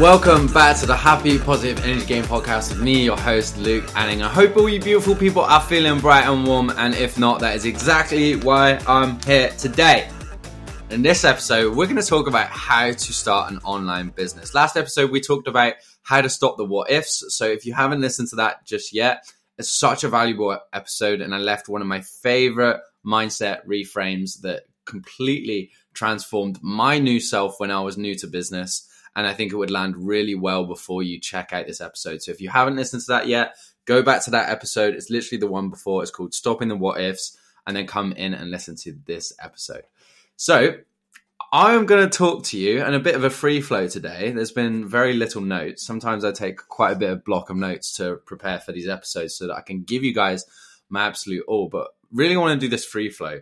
Welcome back to the Happy Positive Energy Game podcast with me, your host Luke Anning. I hope all you beautiful people are feeling bright and warm, and if not, that is exactly why I'm here today. In this episode, we're going to talk about how to start an online business. Last episode, we talked about how to stop the what ifs. So if you haven't listened to that just yet, it's such a valuable episode, and I left one of my favorite mindset reframes that completely transformed my new self when I was new to business and I think it would land really well before you check out this episode. So if you haven't listened to that yet, go back to that episode. It's literally the one before. It's called Stopping the What Ifs, and then come in and listen to this episode. So I'm going to talk to you and a bit of a free flow today. There's been very little notes. Sometimes I take quite a bit of block of notes to prepare for these episodes so that I can give you guys my absolute all, but really want to do this free flow.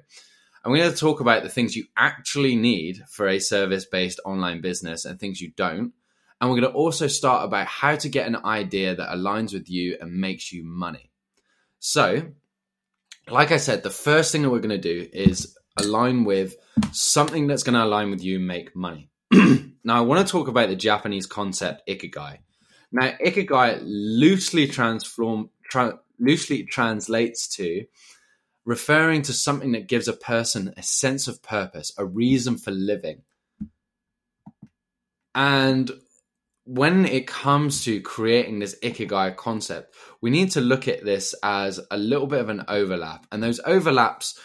I'm going to talk about the things you actually need for a service based online business and things you don't. And we're going to also start about how to get an idea that aligns with you and makes you money. So, like I said, the first thing that we're going to do is align with something that's going to align with you and make money. now, I want to talk about the Japanese concept ikigai. Now, ikigai loosely transform tra- loosely translates to referring to something that gives a person a sense of purpose, a reason for living. And when it comes to creating this ikigai concept, we need to look at this as a little bit of an overlap. And those overlaps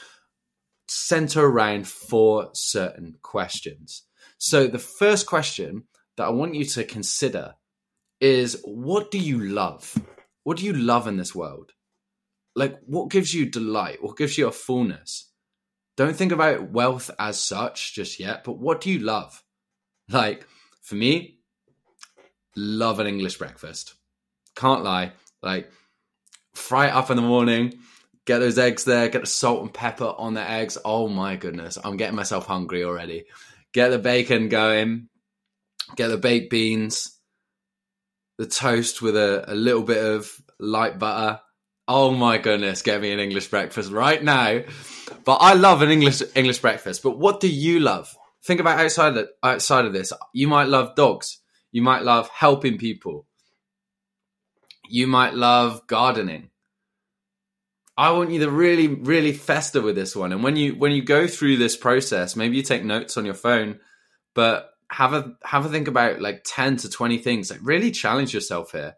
center around four certain questions. So the first question that I want you to consider is what do you love? What do you love in this world? Like what gives you delight? What gives you a fullness? Don't think about wealth as such just yet but what do you love? Like for me love an english breakfast. Can't lie. Like fry it up in the morning get those eggs there get the salt and pepper on the eggs. Oh my goodness i'm getting myself hungry already. Get the bacon going get the baked beans the toast with a, a little bit of light butter Oh my goodness, get me an English breakfast right now. But I love an English English breakfast. But what do you love? Think about outside of, outside of this. You might love dogs. You might love helping people. You might love gardening. I want you to really, really fester with this one. And when you when you go through this process, maybe you take notes on your phone, but have a have a think about like 10 to 20 things. Like really challenge yourself here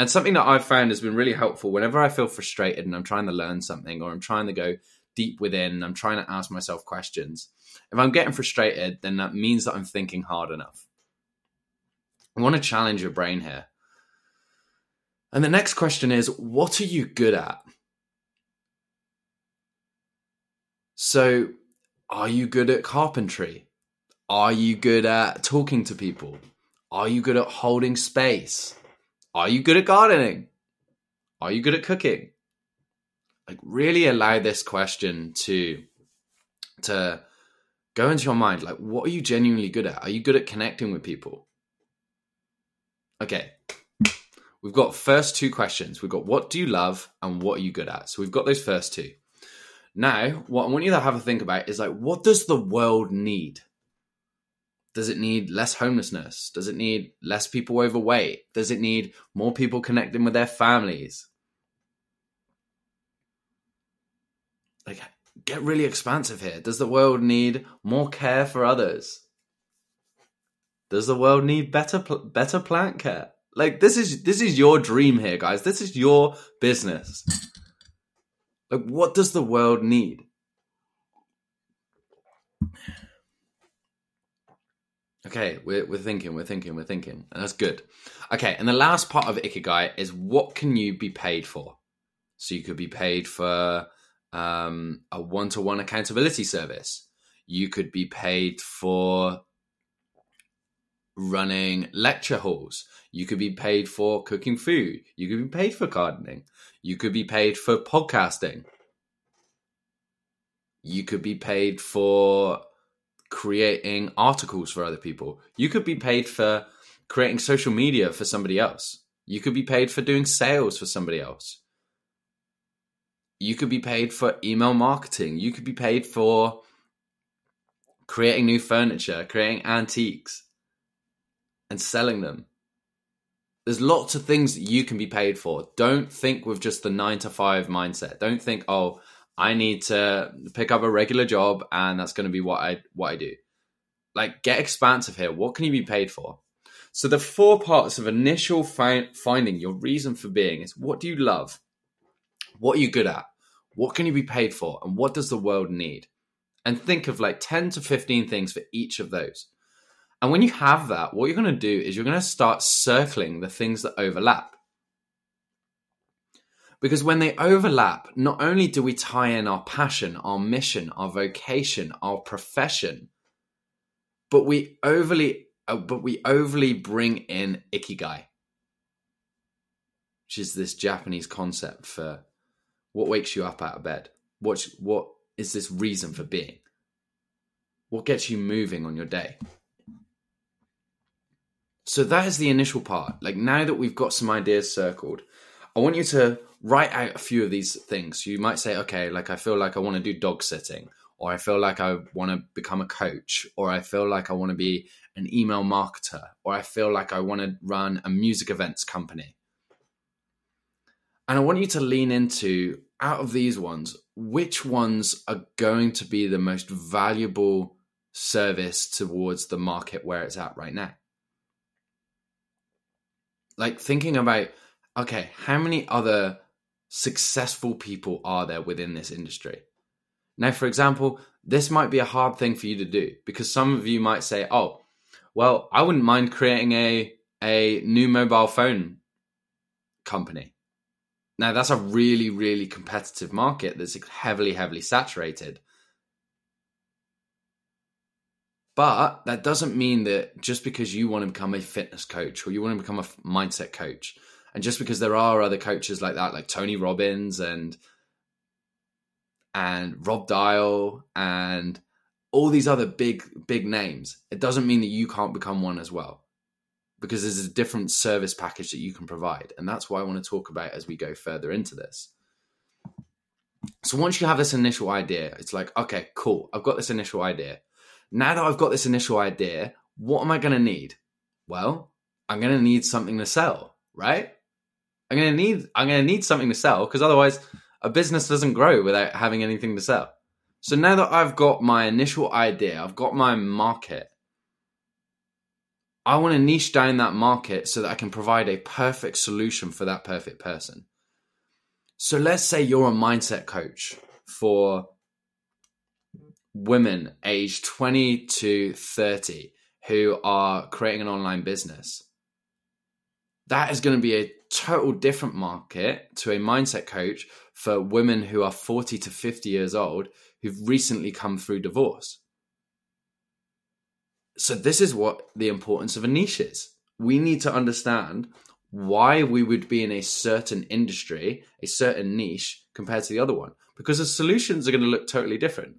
and something that I've found has been really helpful whenever I feel frustrated and I'm trying to learn something or I'm trying to go deep within, I'm trying to ask myself questions. If I'm getting frustrated, then that means that I'm thinking hard enough. I want to challenge your brain here. And the next question is what are you good at? So, are you good at carpentry? Are you good at talking to people? Are you good at holding space? Are you good at gardening? Are you good at cooking? Like really allow this question to to go into your mind. Like, what are you genuinely good at? Are you good at connecting with people? Okay. We've got first two questions. We've got what do you love and what are you good at? So we've got those first two. Now, what I want you to have a think about is like, what does the world need? Does it need less homelessness? Does it need less people overweight? Does it need more people connecting with their families? Like, get really expansive here. Does the world need more care for others? Does the world need better better plant care? Like this is this is your dream here, guys. This is your business. Like, what does the world need? Okay, we're, we're thinking, we're thinking, we're thinking. And that's good. Okay, and the last part of Ikigai is what can you be paid for? So you could be paid for um, a one to one accountability service. You could be paid for running lecture halls. You could be paid for cooking food. You could be paid for gardening. You could be paid for podcasting. You could be paid for creating articles for other people. You could be paid for creating social media for somebody else. You could be paid for doing sales for somebody else. You could be paid for email marketing. You could be paid for creating new furniture, creating antiques. and selling them. There's lots of things you can be paid for. Don't think with just the nine to five mindset. Don't think, oh, I need to pick up a regular job and that's going to be what I what I do. Like, get expansive here. What can you be paid for? So the four parts of initial fi- finding your reason for being is what do you love? What are you good at? What can you be paid for? And what does the world need? And think of like 10 to 15 things for each of those. And when you have that, what you're going to do is you're going to start circling the things that overlap. Because when they overlap, not only do we tie in our passion, our mission, our vocation, our profession, but we overly uh, but we overly bring in ikigai, which is this Japanese concept for what wakes you up out of bed. What what is this reason for being? What gets you moving on your day? So that is the initial part. Like now that we've got some ideas circled, I want you to write out a few of these things. You might say, okay, like I feel like I want to do dog sitting, or I feel like I want to become a coach, or I feel like I want to be an email marketer, or I feel like I want to run a music events company. And I want you to lean into out of these ones, which ones are going to be the most valuable service towards the market where it's at right now? Like thinking about, okay, how many other successful people are there within this industry? Now, for example, this might be a hard thing for you to do because some of you might say, oh, well, I wouldn't mind creating a, a new mobile phone company. Now, that's a really, really competitive market that's heavily, heavily saturated. But that doesn't mean that just because you want to become a fitness coach or you want to become a mindset coach, and just because there are other coaches like that, like Tony Robbins and and Rob Dial and all these other big big names, it doesn't mean that you can't become one as well. Because there's a different service package that you can provide. And that's what I want to talk about as we go further into this. So once you have this initial idea, it's like, okay, cool, I've got this initial idea now that I've got this initial idea, what am I going to need? Well, I'm going to need something to sell, right? I'm to need I'm to need something to sell because otherwise a business doesn't grow without having anything to sell. So now that I've got my initial idea, I've got my market, I want to niche down that market so that I can provide a perfect solution for that perfect person. So let's say you're a mindset coach for women aged 20 to 30 who are creating an online business. That is going to be a total different market to a mindset coach for women who are 40 to 50 years old who've recently come through divorce. So, this is what the importance of a niche is. We need to understand why we would be in a certain industry, a certain niche compared to the other one, because the solutions are going to look totally different.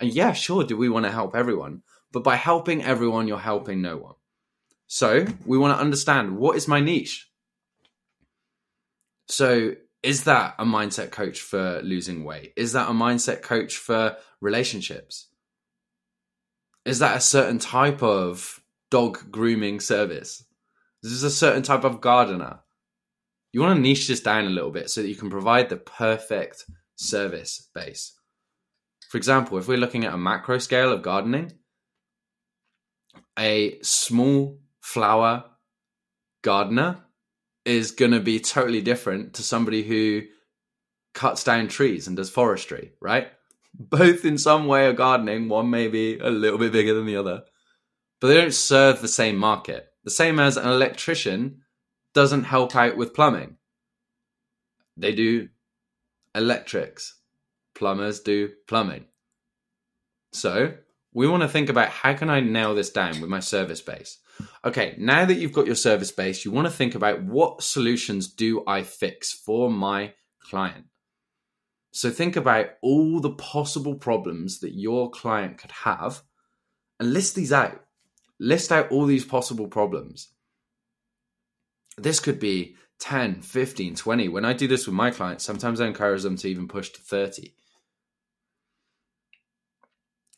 And yeah, sure, do we want to help everyone? But by helping everyone, you're helping no one. So we want to understand what is my niche? So is that a mindset coach for losing weight? Is that a mindset coach for relationships? Is that a certain type of dog grooming service? Is this a certain type of gardener? You want to niche this down a little bit so that you can provide the perfect service base. For example, if we're looking at a macro scale of gardening, a small flower gardener is going to be totally different to somebody who cuts down trees and does forestry, right? Both in some way are gardening, one may be a little bit bigger than the other, but they don't serve the same market. The same as an electrician doesn't help out with plumbing. They do electrics plumbers do plumbing. So we want to think about how can I nail this down with my service base? Okay, now that you've got your service base, you want to think about what solutions do I fix for my client? So think about all the possible problems that your client could have and list these out. List out all these possible problems. This could be 10, 15, 20. When I do this with my clients, sometimes I encourage them to even push to 30.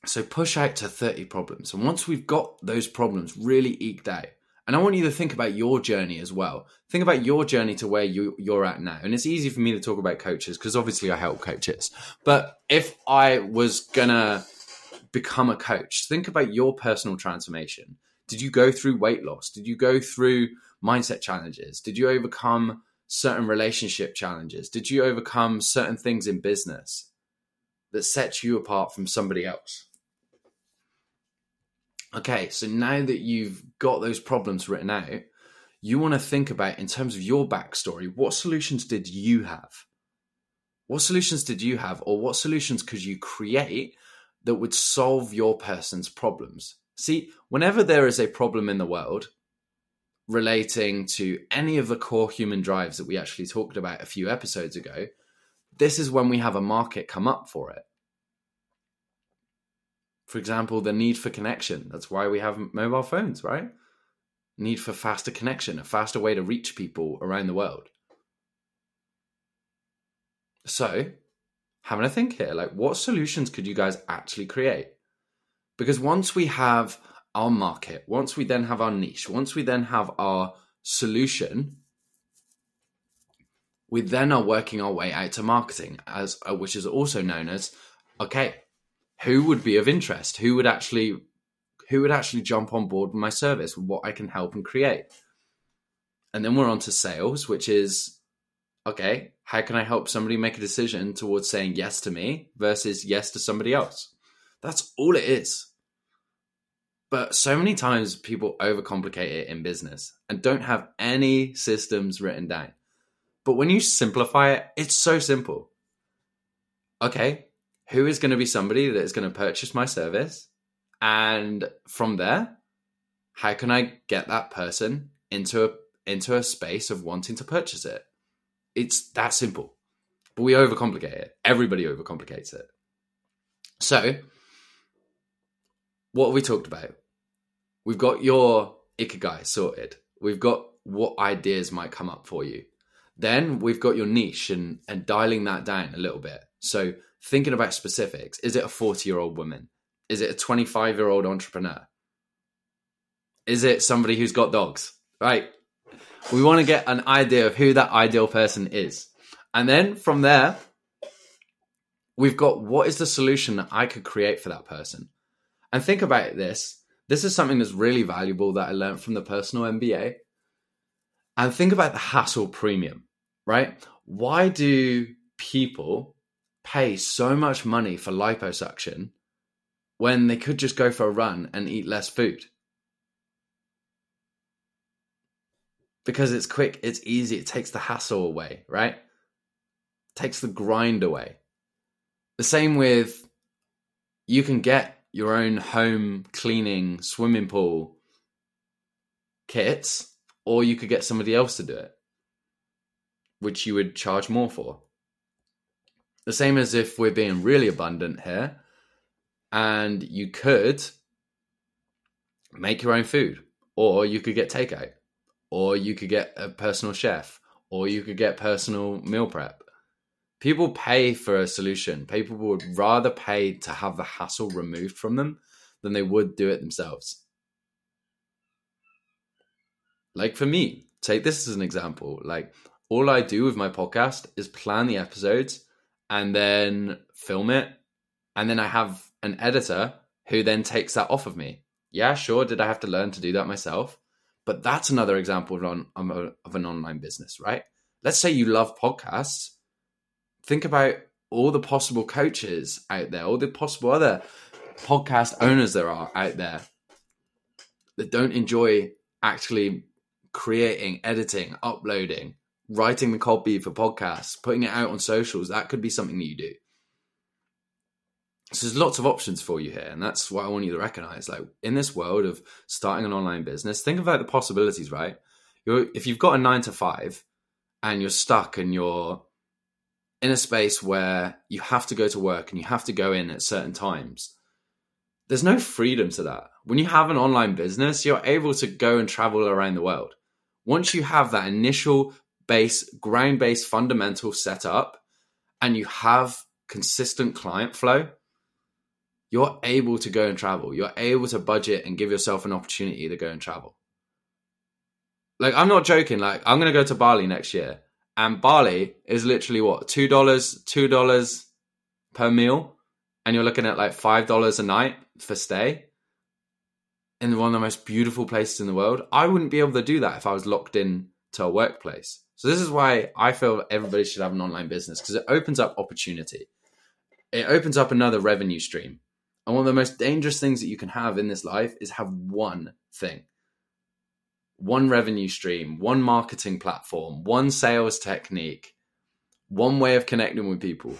So push out to 30 problems. And once we've got those problems really eked out, And I want you to think about your journey as well. Think about your journey to where you, you're at now. And it's easy for me to talk about coaches because obviously I help coaches. But if I was going to become a coach, think about your personal transformation. Did you go through weight loss? Did you go through mindset challenges? Did you overcome certain relationship challenges? Did you overcome certain things in business that set you apart from somebody else? Okay, so now that you've got those problems written out, you want to think about in terms of your backstory, what solutions did you have? What solutions did you have, or what solutions could you create that would solve your person's problems? See, whenever there is a problem in the world relating to any of the core human drives that we actually talked about a few episodes ago, this is when we have a market come up for it. For example, the need for connection. That's why we have mobile phones, right? Need for faster connection, a faster way to reach people around the world. So, having a think here, like what solutions could you guys actually create? Because once we have our market, once we then have our niche, once we then have our solution, we then are working our way out to marketing, as uh, which is also known as okay, who would be of interest? Who would actually who would actually jump on board with my service what i can help and create? And then we're on to sales which is okay how can i help somebody make a decision towards saying yes to me versus yes to somebody else? That's all it is. But so many times people overcomplicate it in business and don't have any systems written down. But when you simplify it it's so simple. Okay who is going to be somebody that is going to purchase my service? And from there, how can I get that person into a into a space of wanting to purchase it? It's that simple. But we overcomplicate it. Everybody overcomplicates it. So, what have we talked about? We've got your ikigai sorted. We've got what ideas might come up for you. Then we've got your niche and, and dialing that down a little bit. So thinking about specifics, is it a 40 year old woman? Is it a 25 year old entrepreneur? Is it somebody who's got dogs? Right. We want to get an idea of who that ideal person is. And then from there, we've got what is the solution that I could create for that person? And think about this. This is something that's really valuable that I learned from the personal MBA. And think about the hassle premium, right? Why do people pay so much money for liposuction when they could just go for a run and eat less food? Because it's quick, it's easy, it takes the hassle away, right? It takes the grind away. The same with you can get your own home cleaning swimming pool kits, or you could get somebody else to do it, which you would charge more for. The same as if we're being really abundant here, and you could make your own food, or you could get takeout, or you could get a personal chef, or you could get personal meal prep. People pay for a solution. People would rather pay to have the hassle removed from them than they would do it themselves. Like for me, take this as an example. Like all I do with my podcast is plan the episodes and then film it. And then I have an editor who then takes that off of me. Yeah, sure. Did I have to learn to do that myself? But that's another example of, an, of an online business, right? Let's say you love podcasts. Think about all the possible coaches out there, all the possible other podcast owners there are out there that don't enjoy actually creating, editing, uploading, writing the copy for podcasts, putting it out on socials, that could be something that you do. So there's lots of options for you here, and that's what I want you to recognize. Like in this world of starting an online business, think about the possibilities, right? You're, if you've got a nine to five and you're stuck and you're in a space where you have to go to work and you have to go in at certain times, there's no freedom to that. When you have an online business, you're able to go and travel around the world. Once you have that initial base, ground based fundamental setup, and you have consistent client flow, you're able to go and travel. You're able to budget and give yourself an opportunity to go and travel. Like I'm not joking. Like I'm gonna go to Bali next year, and Bali is literally what two dollars, two dollars per meal, and you're looking at like five dollars a night for stay in one of the most beautiful places in the world. I wouldn't be able to do that if I was locked in to a workplace. So this is why I feel everybody should have an online business because it opens up opportunity. It opens up another revenue stream. And one of the most dangerous things that you can have in this life is have one thing. One revenue stream, one marketing platform, one sales technique, one way of connecting with people.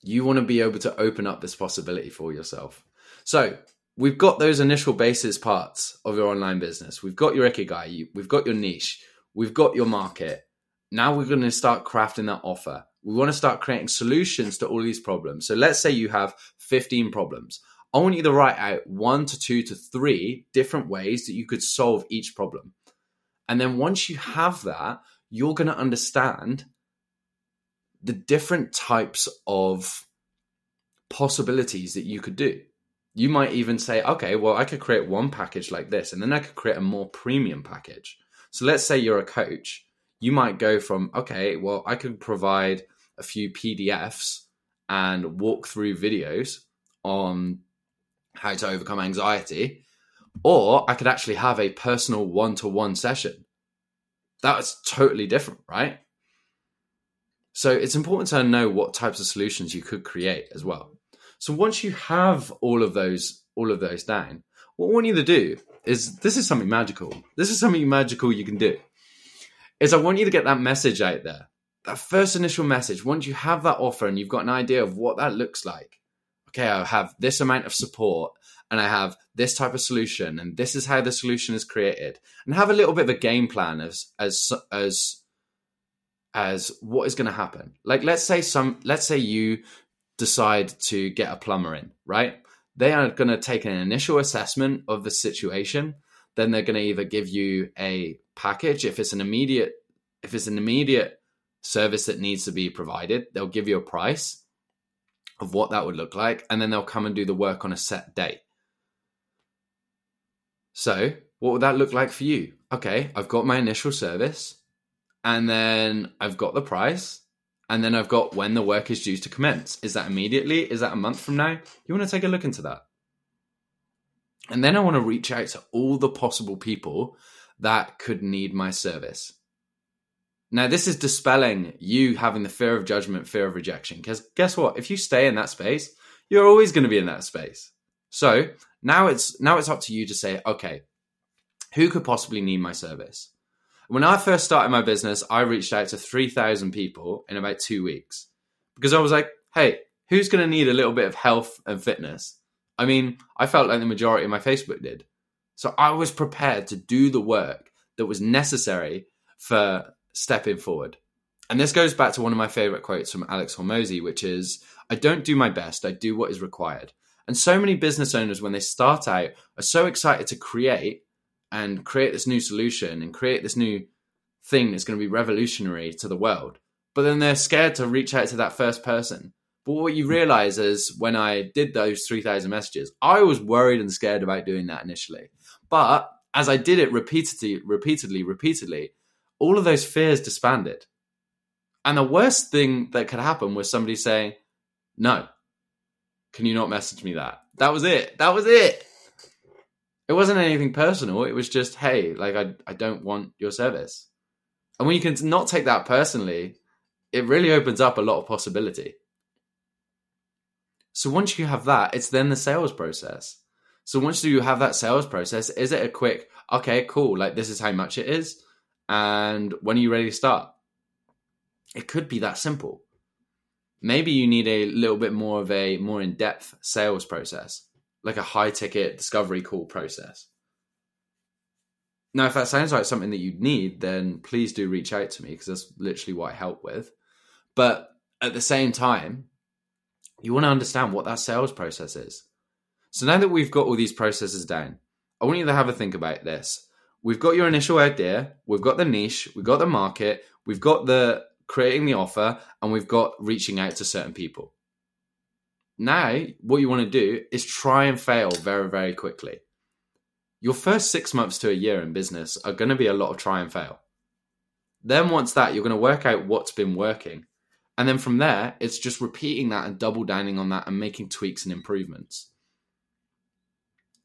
You want to be able to open up this possibility for yourself. So, we've got those initial basis parts of your online business. We've got your ikigai, we've got your niche, we've got your market. Now we're going to start crafting that offer. We want to start creating solutions to all these problems. So let's say you have 15 problems. I want you to write out one to two to three different ways that you could solve each problem. And then once you have that, you're going to understand the different types of possibilities that you could do you might even say, okay, well, I could create one package like this, and then I could create a more premium package. So let's say you're a coach. You might go from, okay, well, I could provide a few PDFs and walk through videos on how to overcome anxiety, or I could actually have a personal one to one session. That's totally different, right? So it's important to know what types of solutions you could create as well. So once you have all of those all of those down, what want you to do is this is something magical. This is something magical you can do. Is I want you to get that message out there. That first initial message, once you have that offer and you've got an idea of what that looks like. Okay, I have this amount of support and I have this type of solution and this is how the solution is created. And have a little bit of a game plan as as as as what is going to happen. Like let's say some let's say you decide to get a plumber in, right? They are going to take an initial assessment of the situation. Then they're going to either give you a package if it's an immediate if it's an immediate service that needs to be provided, they'll give you a price of what that would look like and then they'll come and do the work on a set date. So, what would that look like for you? Okay, I've got my initial service and then I've got the price and then I've got when the work is due to commence. Is that immediately? Is that a month from now? You want to take a look into that. And then I want to reach out to all the possible people that could need my service. Now, this is dispelling you having the fear of judgment, fear of rejection. Because guess what? If you stay in that space, you're always going to be in that space. So now it's now it's up to you to say, okay, who could possibly need my service? When I first started my business, I reached out to 3,000 people in about two weeks because I was like, hey, who's going to need a little bit of health and fitness? I mean, I felt like the majority of my Facebook did. So I was prepared to do the work that was necessary for stepping forward. And this goes back to one of my favorite quotes from Alex Hormozi, which is I don't do my best, I do what is required. And so many business owners, when they start out, are so excited to create and create this new solution and create this new thing that's going to be revolutionary to the world. But then they're scared to reach out to that first person. But what you realize is when I did those 3,000 messages, I was worried and scared about doing that initially. But as I did it repeatedly, repeatedly, repeatedly, all of those fears disbanded. And the worst thing that could happen was somebody saying, No, can you not message me that? That was it. That was it it wasn't anything personal. It was just, hey, like I I don't want your service. And when you can not take that personally, it really opens up a lot of possibility. So once you have that, it's then the sales process. So once you have that sales process, is it a quick, okay, cool, like this is how much it is, and when are you ready to start? It could be that simple. Maybe you need a little bit more of a more in depth sales process like a high ticket discovery call process. Now, if that sounds like something that you'd need, then please do reach out to me because that's literally what I help with. But at the same time, you want to understand what that sales process is. So now that we've got all these processes down, I want you to have a think about this. We've got your initial idea, we've got the niche, we've got the market, we've got the creating the offer, and we've got reaching out to certain people. Now, what you want to do is try and fail very, very quickly. your first six months to a year in business are going to be a lot of try and fail. Then, once that, you're going to work out what's been working. And then from there, it's just repeating that and double downing on that and making tweaks and improvements.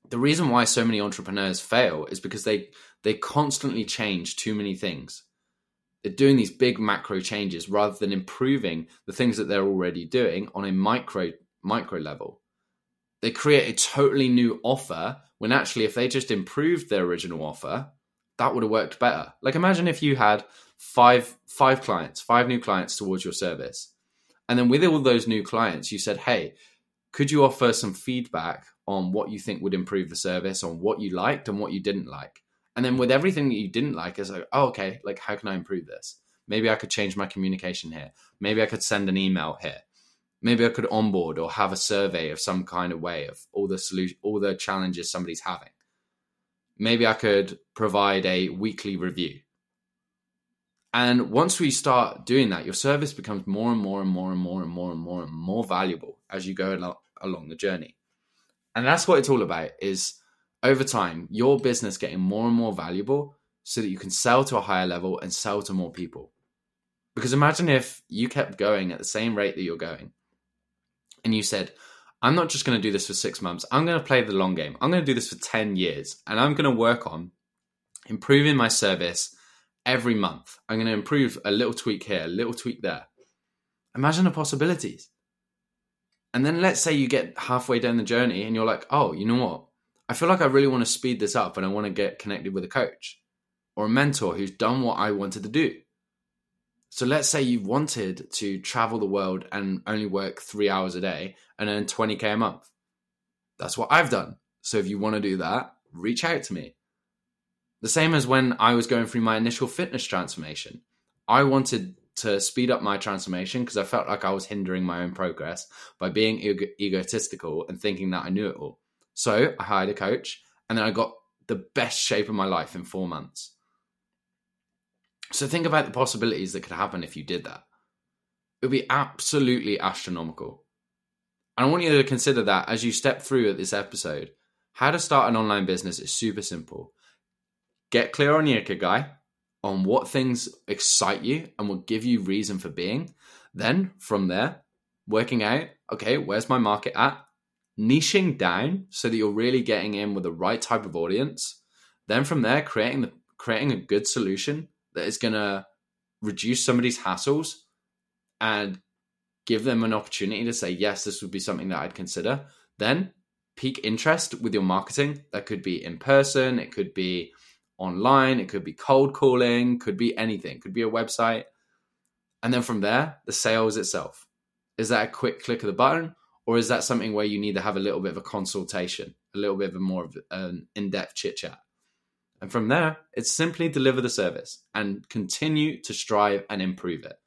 The reason why so many entrepreneurs fail is because they they constantly change too many things. They're doing these big macro changes rather than improving the things that they're already doing on a micro micro level. They create a totally new offer when actually if they just improved their original offer, that would have worked better. Like imagine if you had five five clients, five new clients towards your service. And then with all those new clients, you said, "Hey, could you offer some feedback on what you think would improve the service, on what you liked and what you didn't like?" And then with everything that you didn't like, it's like, "Oh, okay, like how can I improve this? Maybe I could change my communication here. Maybe I could send an email here. Maybe I could onboard or have a survey of some kind of way of all the solution, all the challenges somebody's having. Maybe I could provide a weekly review and once we start doing that, your service becomes more and more and more and more and more and more and more valuable as you go along the journey. And that's what it's all about is over time, your business getting more and more valuable so that you can sell to a higher level and sell to more people. Because imagine if you kept going at the same rate that you're going and you said, I'm not just going to do this for six months. I'm going to play the long game. I'm going to do this for 10 years and I'm going to work on improving my service every month. I'm going to improve a little tweak here, a little tweak there. Imagine the possibilities. And then let's say you get halfway down the journey and you're like, oh, you know what? I feel like I really want to speed this up and I want to get connected with a coach or a mentor who's done what I wanted to do. So let's say you wanted to travel the world and only work three hours a day and earn 20K a month. That's what I've done. So if you want to do that, reach out to me. The same as when I was going through my initial fitness transformation. I wanted to speed up my transformation because I felt like I was hindering my own progress by being ego- egotistical and thinking that I knew it all. So I hired a coach and then I got the best shape of my life in four months. So think about the possibilities that could happen if you did that. It would be absolutely astronomical. And I want you to consider that as you step through at this episode. How to start an online business is super simple get clear on your ikigai, on what things excite you and will give you reason for being. Then from there, working out, okay, where's my market at? Niching down so that you're really getting in with the right type of audience. Then from there, creating the creating a good solution that is gonna reduce somebody's hassles and give them an opportunity to say, yes, this would be something that I'd consider. Then peak interest with your marketing. That could be in person, it could be online, it could be cold calling, could be anything, could be a website. And then from there, the sales itself. Is that a quick click of the button? Or is that something where you need to have a little bit of a consultation, a little bit of a more of an in depth chit chat? And from there, it's simply deliver the service and continue to strive and improve it.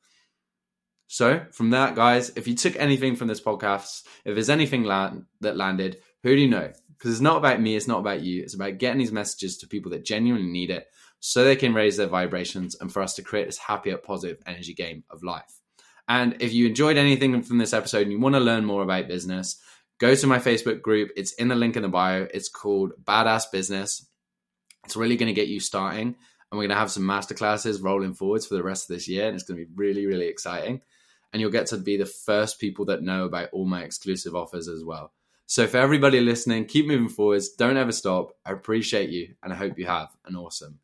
So, from that, guys, if you took anything from this podcast, if there's anything that landed, who do you know? because it's not about me, it's not about you. It's about getting these messages to people that genuinely need it so they can raise their vibrations and for us to create this happier, positive energy game of life. And if you enjoyed anything from this episode and you want to learn more about business, go to my Facebook group. It's in the link in the bio. It's called Badass Business. It's really going to get you starting. And we're going to have some masterclasses rolling forwards for the rest of this year. And it's going to be really, really exciting. And you'll get to be the first people that know about all my exclusive offers as well. So for everybody listening, keep moving forwards. Don't ever stop. I appreciate you and I hope you have an awesome